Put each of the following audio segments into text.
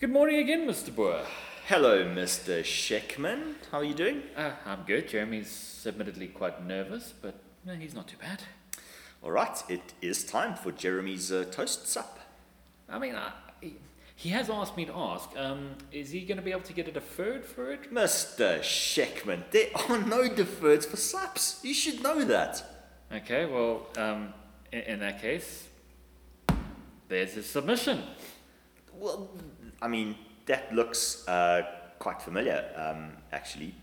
Good morning again, Mr. Boer. Hello, Mr. Sheckman. How are you doing? Uh, I'm good. Jeremy's admittedly quite nervous, but no, he's not too bad. All right, it is time for Jeremy's uh, toast sup. I mean, I, he, has asked me to ask, um, is he going to be able to get a deferred for it? Mr. Sheckman, there are no deferreds for sups. You should know that. Okay, well, um, in, in that case, there's his submission. Well, I mean, that looks uh, quite familiar, um, actually.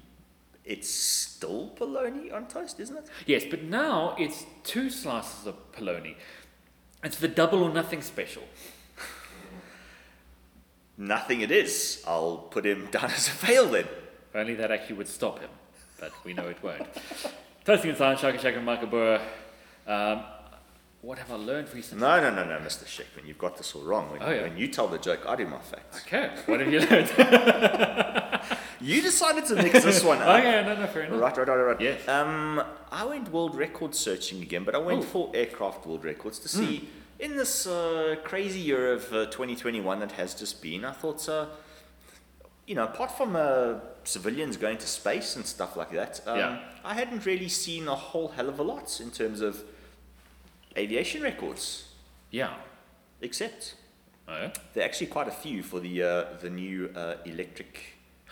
It's still bologna on toast, isn't it? Yes, but now it's two slices of polony. It's the double or nothing special. Nothing it is. I'll put him down as a fail then. If only that actually would stop him, but we know it won't. Toasting and Science, Shaka Shaka Boer. Um, what have I learned recently? No, no, no, no, Mr. Sheckman, you've got this all wrong. When, Oh, yeah. when you tell the joke, I do my facts. Okay, what have you learned? You decided to mix this one up. okay, no, no, fair enough. Right, right, right, right. Yes. Um, I went world record searching again, but I went Oh. for aircraft world records to see in this uh, crazy year of uh, 2021 that has just been. I thought, uh, you know, apart from uh, civilians going to space and stuff like that, um, Yeah. I hadn't really seen a whole hell of a lot in terms of aviation records, Yeah. except Oh, there are actually quite a few for the uh, the new uh, electric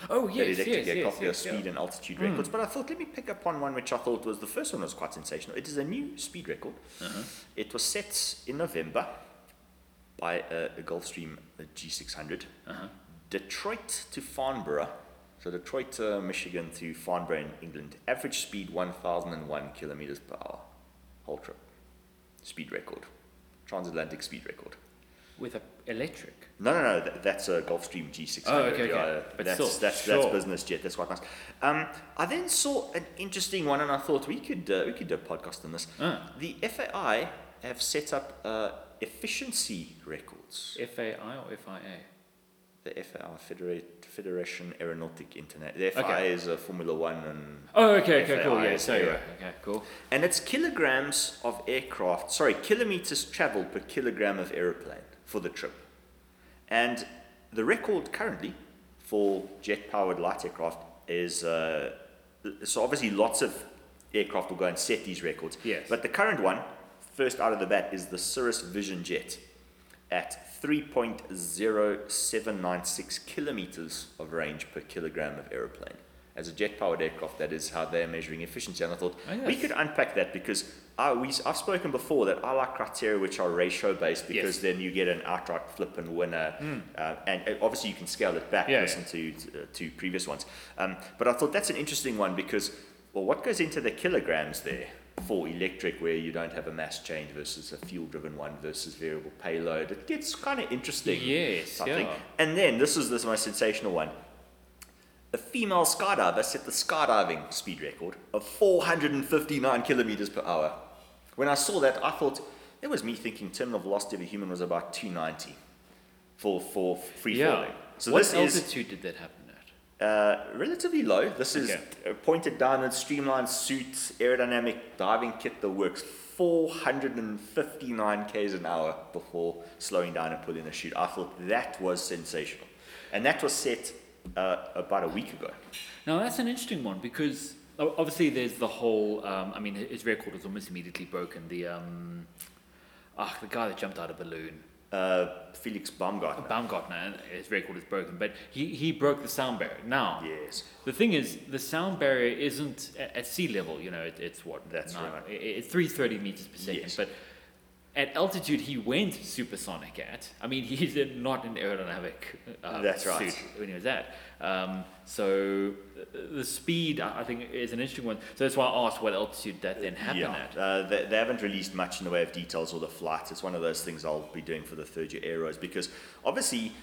oh yes, electric yes, yes, aircraft, yes, speed yeah. Hmm. and altitude records. But I thought, let me pick up on one which I thought was the first one was quite sensational. It is a new speed record. Uh-huh. It was set in November by a, a Gulfstream uh, G600. Uh-huh. Detroit to Farnborough. So Detroit, uh, Michigan to Farnborough in England. Average speed 1,001 kilometers per hour. Whole trip. Speed record. Transatlantic speed record. With a electric. No, no, no. That, that's a Gulfstream G600. Oh, okay, yeah, okay. But that's, still, that's, that's business jet. That's quite nice. Um, I then saw an interesting one, and I thought we could uh, we could do a podcast on this. Ah. The FAI have set up uh, efficiency records. FAI or FIA? The FAI Federa- Federation Aéronautique Internationale. The FIA Okay. is a Formula One, and Oh, okay, okay, cool. FAI Yeah, is so right. Okay, cool. and it's kilograms of aircraft. Sorry, kilometers traveled per kilogram of aeroplane for the trip. And the record currently for jet powered light aircraft is uh, so obviously lots of aircraft will go and set these records. Yes. But the current one, first out of the bat, is the Cirrus Vision Jet at 3.0796 kilometers of range per kilogram of aeroplane. As a jet powered aircraft, that is how they're measuring efficiency. And I thought Oh, we could unpack that because I, we, I've spoken before that I like criteria which are ratio based because Yes. then you get an outright flip and winner. Uh, and obviously, you can scale it back. Yeah, listen to, uh, to previous ones. Um, but I thought that's an interesting one because, well, what goes into the kilograms there for electric where you don't have a mass change versus a fuel driven one versus variable payload? It gets kind of interesting. Yes, yeah. And then this is this most sensational one. A female skydiver set the skydiving speed record of 459 kilometers per hour. When I saw that, I thought it was me thinking terminal velocity of a human was about 290 for for free Yeah. falling. So what this is altitude did that happen? Uh, relatively low. This is Okay. a pointed downward, streamlined suit, aerodynamic diving kit that works 459 k's an hour before slowing down and pulling the chute. I thought that was sensational, and that was set uh, about a week ago. Now that's an interesting one because obviously there's the whole. Um, I mean, his record was almost immediately broken. The um, ah, the guy that jumped out of a balloon, Uh, Felix Baumgartner. Baumgartner, his record is broken, but he, he broke the sound barrier. Now, Yes. the thing is, the sound barrier isn't at, at sea level. You know, it, it's what That's right. i- i- It's three thirty meters per second, Yes. but. At altitude, he went supersonic at. I mean, he's not an aerodynamic uh, That's right. suit when he was at. Um, so uh, the speed, I I think, is an interesting one. So that's why I asked what altitude that then happened Yeah, at. uh, they, they haven't released much in the way of details or the flight. It's one of those things I'll be doing for the third year aeros because obviously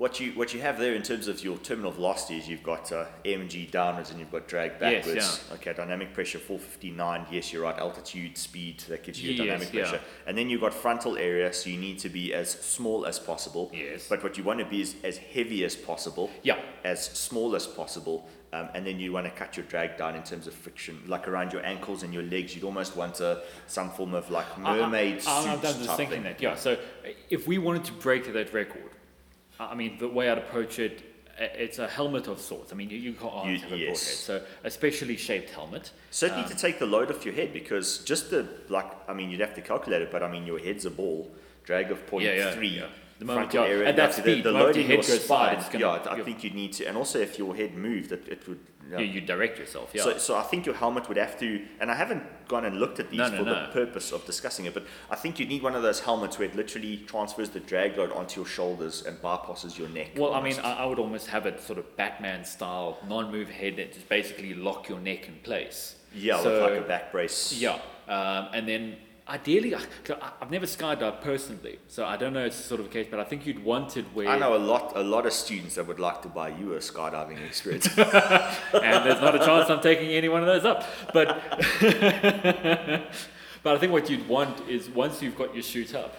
what you what you have there in terms of your terminal velocity is you've got uh, MG downwards and you've got drag backwards. Yes, backwards. Okay, dynamic pressure 459. Yes, you're right. Altitude, speed that gives you Yes, dynamic yeah. pressure, and then you've got frontal area, so you need to be as small as possible. Yes. But what you want to be is as heavy as possible. Yeah. As small as possible. Um, and then you want to cut your drag down in terms of friction, like around your ankles and your legs. You'd almost want a, some form of like mermaid I, I, suit I, I was thinking thing. that. Yeah. So if we wanted to break that record, I mean, the way I'd approach it, it's a helmet of sorts. I mean, you, you can't You- have a broad head, so a specially shaped helmet. Certainly Um, to take the load off your head because just the like I mean you'd have to calculate it, but I mean your head's a ball, drag of point Yeah, yeah, three, yeah. The moment frontal you're- area, at that like speed, the, the moment your head goes side, spine. it's gonna- yeah, I think you need to, and also if your head moved, it, it would. yeah. You, you direct yourself, yeah. So, so I think your helmet would have to, and I haven't gone and looked at these No, no, for no. the purpose of discussing it, but I think you need one of those helmets where it literally transfers the drag load onto your shoulders and bypasses your neck. well, I mean. I, I would almost have it sort of Batman style, non-move head that just basically lock your neck in place. yeah, so, with like a back brace. Yeah, um, and then ideally, I- I've never skydived personally, so I don't know it's sort of a case, but I think you'd want it where, I know a lot, a lot of students that would like to buy you a skydiving experience. and there's not a chance I'm taking any one of those up. But, but I think what you'd want is once you've got your chute up,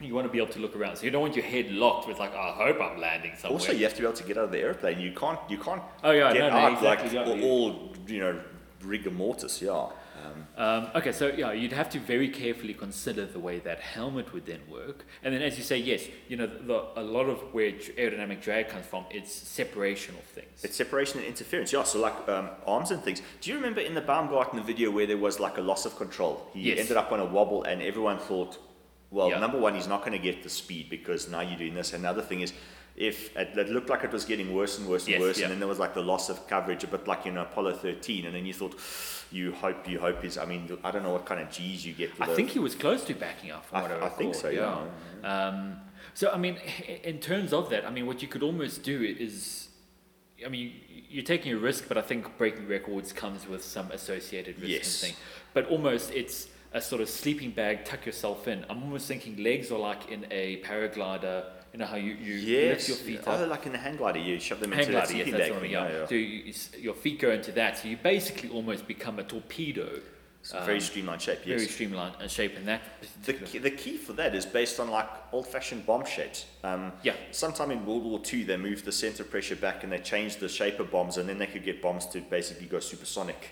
you want to be able to look around. So you don't want your head locked with like, "Oh, I hope I'm landing somewhere. also, you have to be able to get out of the airplane. You can't, you can't Oh, yeah, get no, no, out exactly, like you- all, you know, rigor mortis. Yeah. Um, Um, okay, so yeah, you'd have to very carefully consider the way that helmet would then work, and then as you say, yes, you know, the, a lot of where aerodynamic drag comes from, it's separation of things. It's separation and interference. Yeah, so like um, arms and things. Do you remember in the Baumgartner video where there was like a loss of control? He Yes. ended up on a wobble and everyone thought, well, Yeah. number one, he's not going to get the speed because now you're doing this. Another thing is, if it, it looked like it was getting worse and worse and Yes, worse, yeah. and then there was like the loss of coverage, a bit like in Apollo 13, and then you thought, you hope, you hope is, I mean, I don't know what kind of G's you get. I a- think he was close to backing up. From I- I, I think so, yeah. Um, so I mean, in terms of that, I mean, what you could almost do is, I mean, you're taking a risk, but I think breaking records comes with some associated risk Yes. and thing. But almost it's a sort of sleeping bag, tuck yourself in. I'm almost thinking legs are like in a paraglider. You know how you, you Yes, lift your feet up. oh, like in the hang glider, you shove them Hang into that glider, yes, that's what I mean. thing, Yeah. yeah, So you, you your feet go into that, so you basically almost become a torpedo. Very um, streamlined shape, yes. Very streamlined uh, shape in that. The key, the key for that is based on like old-fashioned bomb shapes. Um, Yeah. Sometime in World War II, they moved the center pressure back and they changed the shape of bombs, and then they could get bombs to basically go supersonic.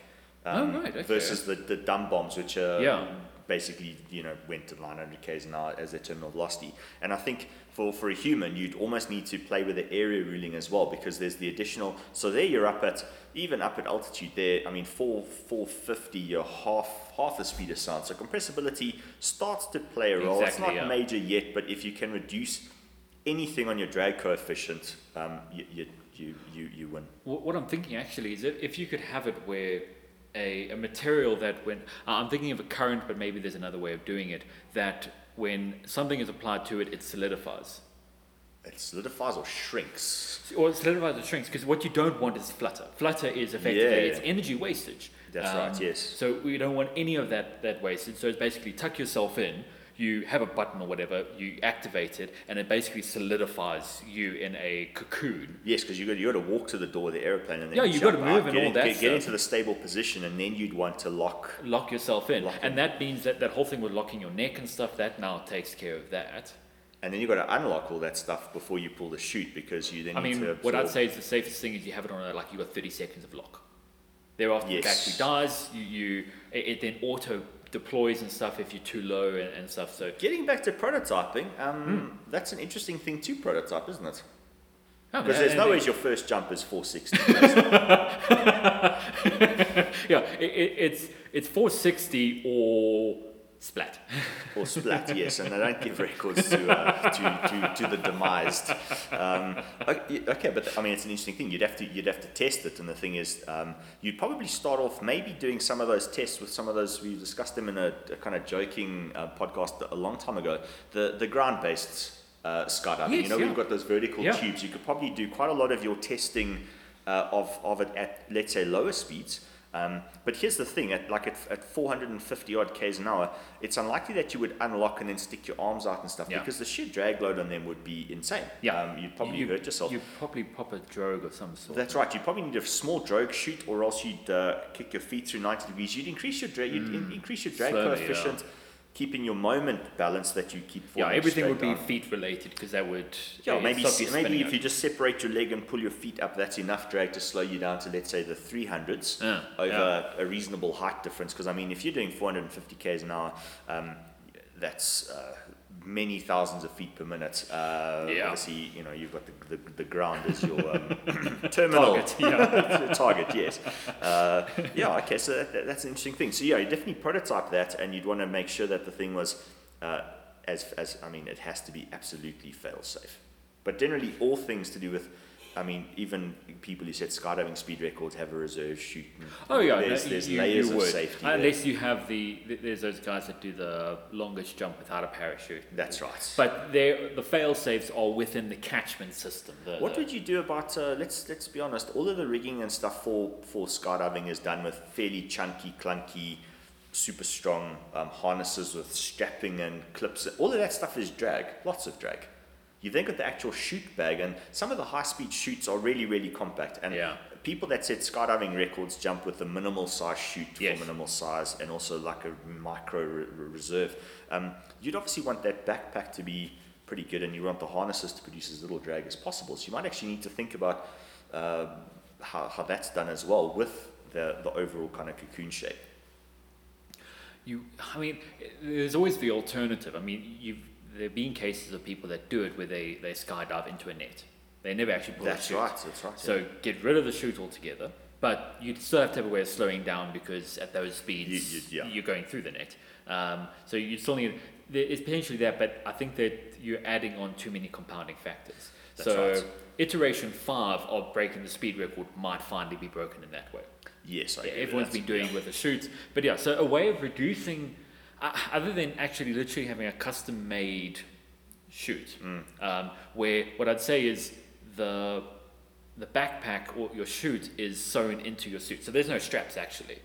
Um, Oh, right, okay. Versus the, the dumb bombs, which are Yeah. Basically you know went to 900 k's an hour as their terminal velocity. And I think for for a human, you'd almost need to play with the area ruling as well because there's the additional. So there you're up at even up at altitude. There, I mean, four 450, you're half half the speed of sound. So compressibility starts to play a role. it's not yeah. major yet, but if you can reduce anything on your drag coefficient, um, you, you you you you win. What, what I'm thinking actually is if, if you could have it where a, a material that when I'm thinking of a current, but maybe there's another way of doing it that when something is applied to it, it solidifies. It solidifies or shrinks. Or it solidifies or shrinks because what you don't want is flutter. Flutter is effectively Yeah. it's energy wastage. Um, That's right, yes. So we don't want any of that that wasted. So it's basically tuck yourself in. You have a button or whatever. You activate it, and it basically solidifies you in a cocoon. Yes, because you got you got to walk to the door of the airplane and then Yeah, you gotta move out, and all in- that Get, get into the stable position, and then you'd want to lock. lock yourself in. Lock and that means that that whole thing with locking your neck and stuff, that now takes care of that. And then you've got to unlock all that stuff before you pull the chute because you then I need mean, to. what I'd say is the safest thing is you have it on a, like you have got 30 seconds of lock. Thereafter, Yes. the battery dies, you, you it, it then auto deploys and stuff if you're too low and, and stuff. So, Getting back to prototyping, um, Hmm. that's an interesting thing to prototype, isn't it? Oh, Because there's no way your first jump is 460. Yeah, it, it, it's, it's 460 or splat. or splat, yes, and they don't give records to, uh, to, to, to the demised. Um, okay, but I mean, it's an interesting thing. You'd have to you'd have to test it, and the thing is, um, you'd probably start off maybe doing some of those tests with some of those. We discussed them in a, a kind of joking uh, podcast a long time ago. The the ground based uh, skydiving. you know, yeah. we've got those vertical Yeah. tubes. You could probably do quite a lot of your testing uh, of of it at let's say lower speeds. Um, but here's the thing: at like at, at 450 odd k's an hour, it's unlikely that you would unlock and then stick your arms out and stuff Yeah. because the sheer drag load on them would be insane. Yeah. um, you'd probably you, hurt yourself. You'd probably pop a drogue of some sort. That's right. You probably need a small drogue chute or else you'd uh, kick your feet through 90 degrees. You'd increase your drag. You'd in- increase your drag Mm. Slowly, coefficient, keeping your moment balance that you keep. yeah, everything would be down. feet related because that would Yeah, maybe maybe if out. you just separate your leg and pull your feet up, that's enough drag to slow you down to let's say the 300s Yeah, over a reasonable height difference. Because I mean, if you're doing 450 k's an hour, um, that's uh, many thousands of feet per minute. Uh, Yeah. Obviously, you know, you've got the, the, the ground as your um, terminal. Target, yeah. target, yes. Uh, yeah, okay, so that, that- that's an interesting thing. So, yeah, you definitely prototype that, and you'd want to make sure that the thing was, uh, as, as I mean, it has to be absolutely fail safe. But generally, all things to do with, I mean, even people who set skydiving speed records have a reserve chute. Oh yeah, there's, no, there's you, layers you of safety. there. Unless you have the, there's those guys that do the longest jump without a parachute. That's right. But the fail safes are within the catchment system. The, What the- would you do about? Uh, let's let's be honest. All of the rigging and stuff for for skydiving is done with fairly chunky, clunky, super strong um, harnesses with strapping and clips. All of that stuff is drag. Lots of drag. You then got the actual chute bag, and some of the high speed chutes are really really compact. And Yeah. people that set skydiving records jump with a minimal size chute Yes. for minimal size, and also like a micro re- re- reserve. Um, you'd obviously want that backpack to be pretty good, and you want the harnesses to produce as little drag as possible. So you might actually need to think about uh, how, how that's done as well with the, the overall kind of cocoon shape. You, I mean, there's always the alternative. I mean, you've there have been cases of people that do it where they, they skydive into a net. They never actually pull That's the chute. right. That's right. So get rid of the chute altogether. But you still have to have a way of slowing down because at those speeds You- you- yeah. are going through the net. Um, so you still need there is potentially that, but I think that you're adding on too many compounding factors. That's so right. iteration five of breaking the speed record might finally be broken in that way. yes, I Yeah, everyone's been doing with the chutes. But yeah, so a way of reducing, other than actually literally having a custom made chute, Mm. um, where what I'd say is the the backpack or your chute is sewn into your suit. So there's no straps actually.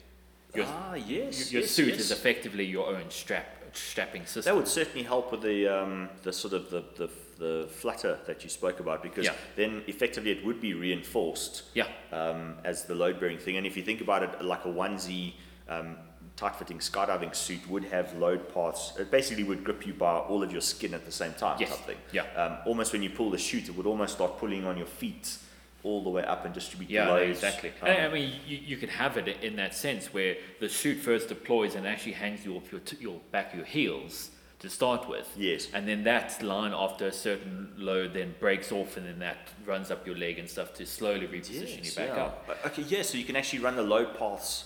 Your, ah, yes. your yes, suit yes. is effectively your own strap strapping system. That would certainly help with the um, the sort of the, the the flutter that you spoke about because Yeah. then effectively it would be reinforced yeah, um, as the load bearing thing. And if you think about it like a onesie um, tight fitting skydiving suit would have load paths, it basically would grip you by all of your skin at the same time. Yes. Type. Yeah. Um, almost when you pull the chute, it would almost start pulling on your feet all the way up and distribute Yeah, the loads. exactly. Um, I mean, you, you could have it in that sense where the chute first deploys and actually hangs you off your, t- your back of your heels to start with. Yes. And then that line after a certain load then breaks off and then that runs up your leg and stuff to slowly reposition Yes, you back yeah. up. Okay, yeah, so you can actually run the load paths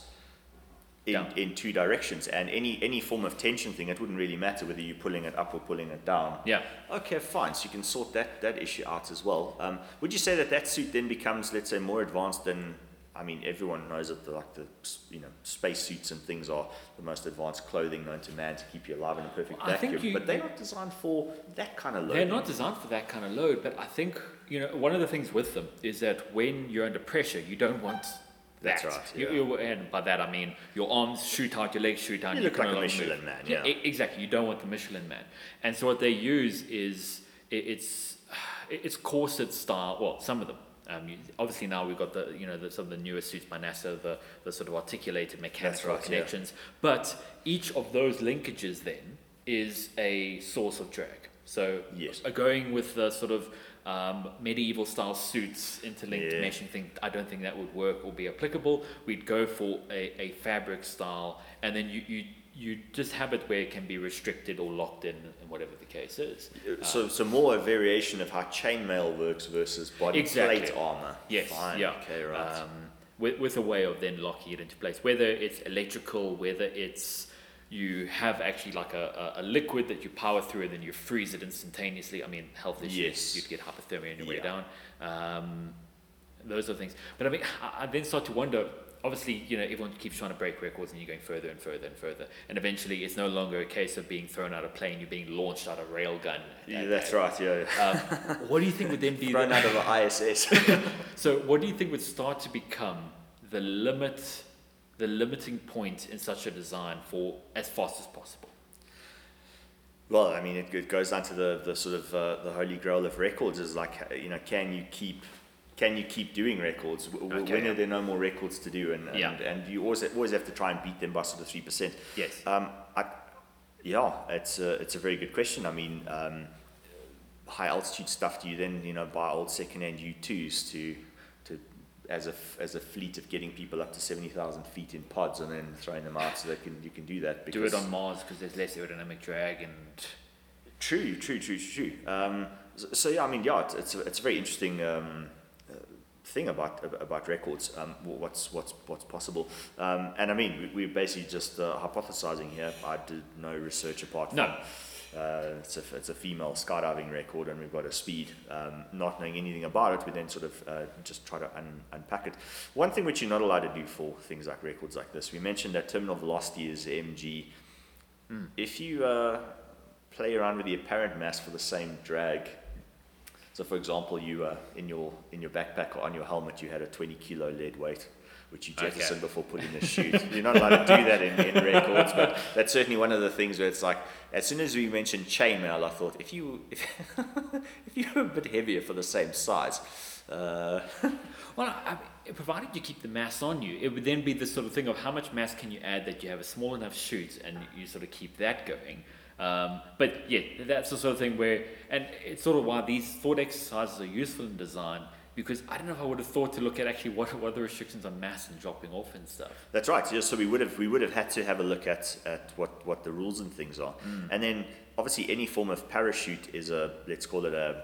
in, Down. in two directions, and any any form of tension thing, it wouldn't really matter whether you're pulling it up or pulling it down. Yeah. Okay, fine. So you can sort that, that issue out as well. Um, would you say that that suit then becomes, let's say, more advanced than? I mean, everyone knows that the, like the you know space suits and things are the most advanced clothing known to man to keep you alive in a perfect think vacuum. you- but they're not designed for that kind of load. They're not designed for that kind of load, but I think, you know, one of the things with them is that when you're under pressure, you don't want that. That's right, You- yeah. you- and by that I mean your arms shoot out, your legs shoot out. You and look like a Michelin move. man, yeah. e- exactly. You don't want the Michelin man. And so what they use is it, it's it's corset style. Well, some of them. Um, you, obviously now we've got the you know the, some of the newer suits by NASA, the, the sort of articulated mechanical right, yeah. connections. But each of those linkages then is a source of drag. So Yes. uh, going with the sort of um, medieval style suits, interlinked Yeah. meshing thing, I don't think that would work or be applicable. We'd go for a, a fabric style, and then you, you you just have it where it can be restricted or locked in, and whatever the case is. So, so more a variation of how chainmail works versus body Exactly. plate armor. Yes, Fine. yeah. Okay, right. Um, with, with a way of then locking it into place, whether it's electrical, whether it's you have actually like a, a, a liquid that you power through and then you freeze it instantaneously. I mean, health issues, Yes. you'd get hypothermia on your way down. Um, those are things. But I mean, I, I then start to wonder. Obviously, you know, everyone keeps trying to break records, and you're going further and further and further. And eventually, it's no longer a case of being thrown out of a plane; you're being launched out of a railgun. yeah, that's right. Yeah. yeah. Um, what do you think would then be Thrown the, out of the ISS. so, what do you think would start to become the limit, the limiting point in such a design for as fast as possible? Well, I mean, it, it goes down to the, the sort of uh, the holy grail of records is like, you know, can you keep can you keep doing records? W- Okay, when are there no more records to do? And and, Yeah. and you always always have to try and beat them by sort of three percent. Yes. Um, I, yeah, it's a, it's a very good question. I mean, um, high altitude stuff. Do you then you know buy old secondhand U twos to as a f- as a fleet of getting people up to seventy thousand feet in pods and then throwing them out so they can you can do that Do it on Mars because there's less aerodynamic drag and True, true, true, true. Um, so, so, yeah, I mean, yeah, it's it's a, it's a very interesting um, uh, thing about about records. Um, what's what's what's possible, um, and I mean, we, we're basically just uh, hypothesizing here. I did no research apart from. No. Uh, it's, a, it's a female skydiving record, and we've got a speed. Um, not knowing anything about it, we then sort of uh, just try to un- unpack it. One thing which you're not allowed to do for things like records like this, we mentioned that terminal velocity is mg. Mm. If you uh, play around with the apparent mass for the same drag, so for example, you uh, in your in your backpack or on your helmet, you had a 20 kilo lead weight which you jettisoned Okay. before putting the chute. You're not allowed to do that in, in records, but that's certainly one of the things where it's like, as soon as we mentioned chainmail, I thought if you if, if you were a bit heavier for the same size, uh, Well, I provided you keep the mass on you, it would then be this sort of thing of how much mass can you add that you have a small enough chute and you sort of keep that going. Um, but yeah, that's the sort of thing where, and it's sort of why these thought exercises are useful in design because I don't know if I would have thought to look at actually what, what are the restrictions on mass and dropping off and stuff. That's right. Yeah, so we would have we would have had to have a look at, at what, what the rules and things are, and then obviously any form of parachute is a let's call it a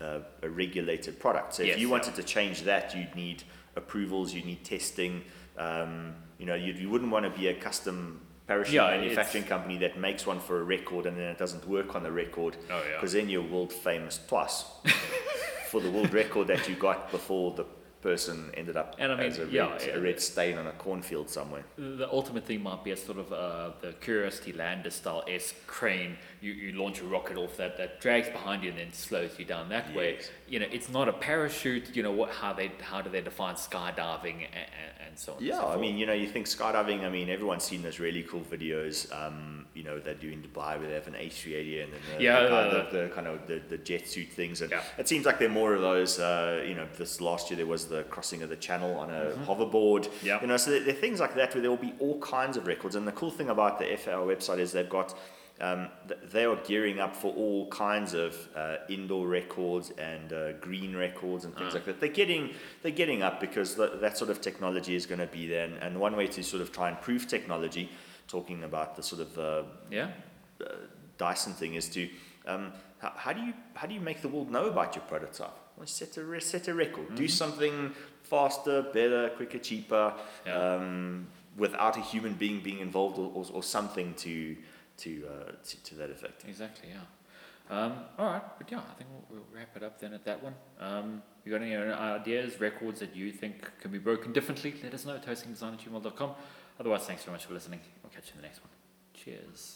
a, a regulated product. So Yes, if you yeah. wanted to change that, you'd need approvals, you'd need testing. Um, you know, you you wouldn't want to be a custom parachute Yeah, manufacturing company that makes one for a record and then it doesn't work on the record Oh, yeah. because then you're world famous twice for the world record that you got before the person ended up And I mean, as a red, yeah, a red stain on a cornfield somewhere. The ultimate thing might be a sort of uh, the Curiosity Lander style sky crane. You, you launch a rocket off that, that drags behind you and then slows you down that way. You know, it's not a parachute. You know what? How they how do they define skydiving and, and, so on? Yeah, so I mean, you know, you think skydiving. I mean, everyone's seen those really cool videos. Um, you know, they do in Dubai where they have an A380 and then the, Yeah, the, kind, the- of, the kind of the, the jet suit things. And Yeah. it seems like there are more of those. Uh, you know, this last year there was the crossing of the channel on a hoverboard. Mm-hmm. Yeah. You know, so there, there are things like that where there will be all kinds of records. And the cool thing about the FAI website is they've got. Um, th- they are gearing up for all kinds of uh, indoor records and uh, green records and things Ah. like that. They're getting they're getting up because th- that sort of technology is going to be there. And, and one way to sort of try and prove technology, talking about the sort of uh, yeah. uh, Dyson thing, is to um, how, how do you how do you make the world know about your prototype? Well, set a re- set a record. Do something faster, better, quicker, cheaper, Yeah. um, without a human being being involved or, or, or something to to, uh, to to that effect. Exactly, yeah. Um, all right, but yeah, I think we'll, we'll wrap it up then at that one. Um, you got any ideas, records that you think can be broken differently? Let us know at hostingdesign at gmail.com. Otherwise, thanks very much for listening. We'll catch you in the next one. Cheers.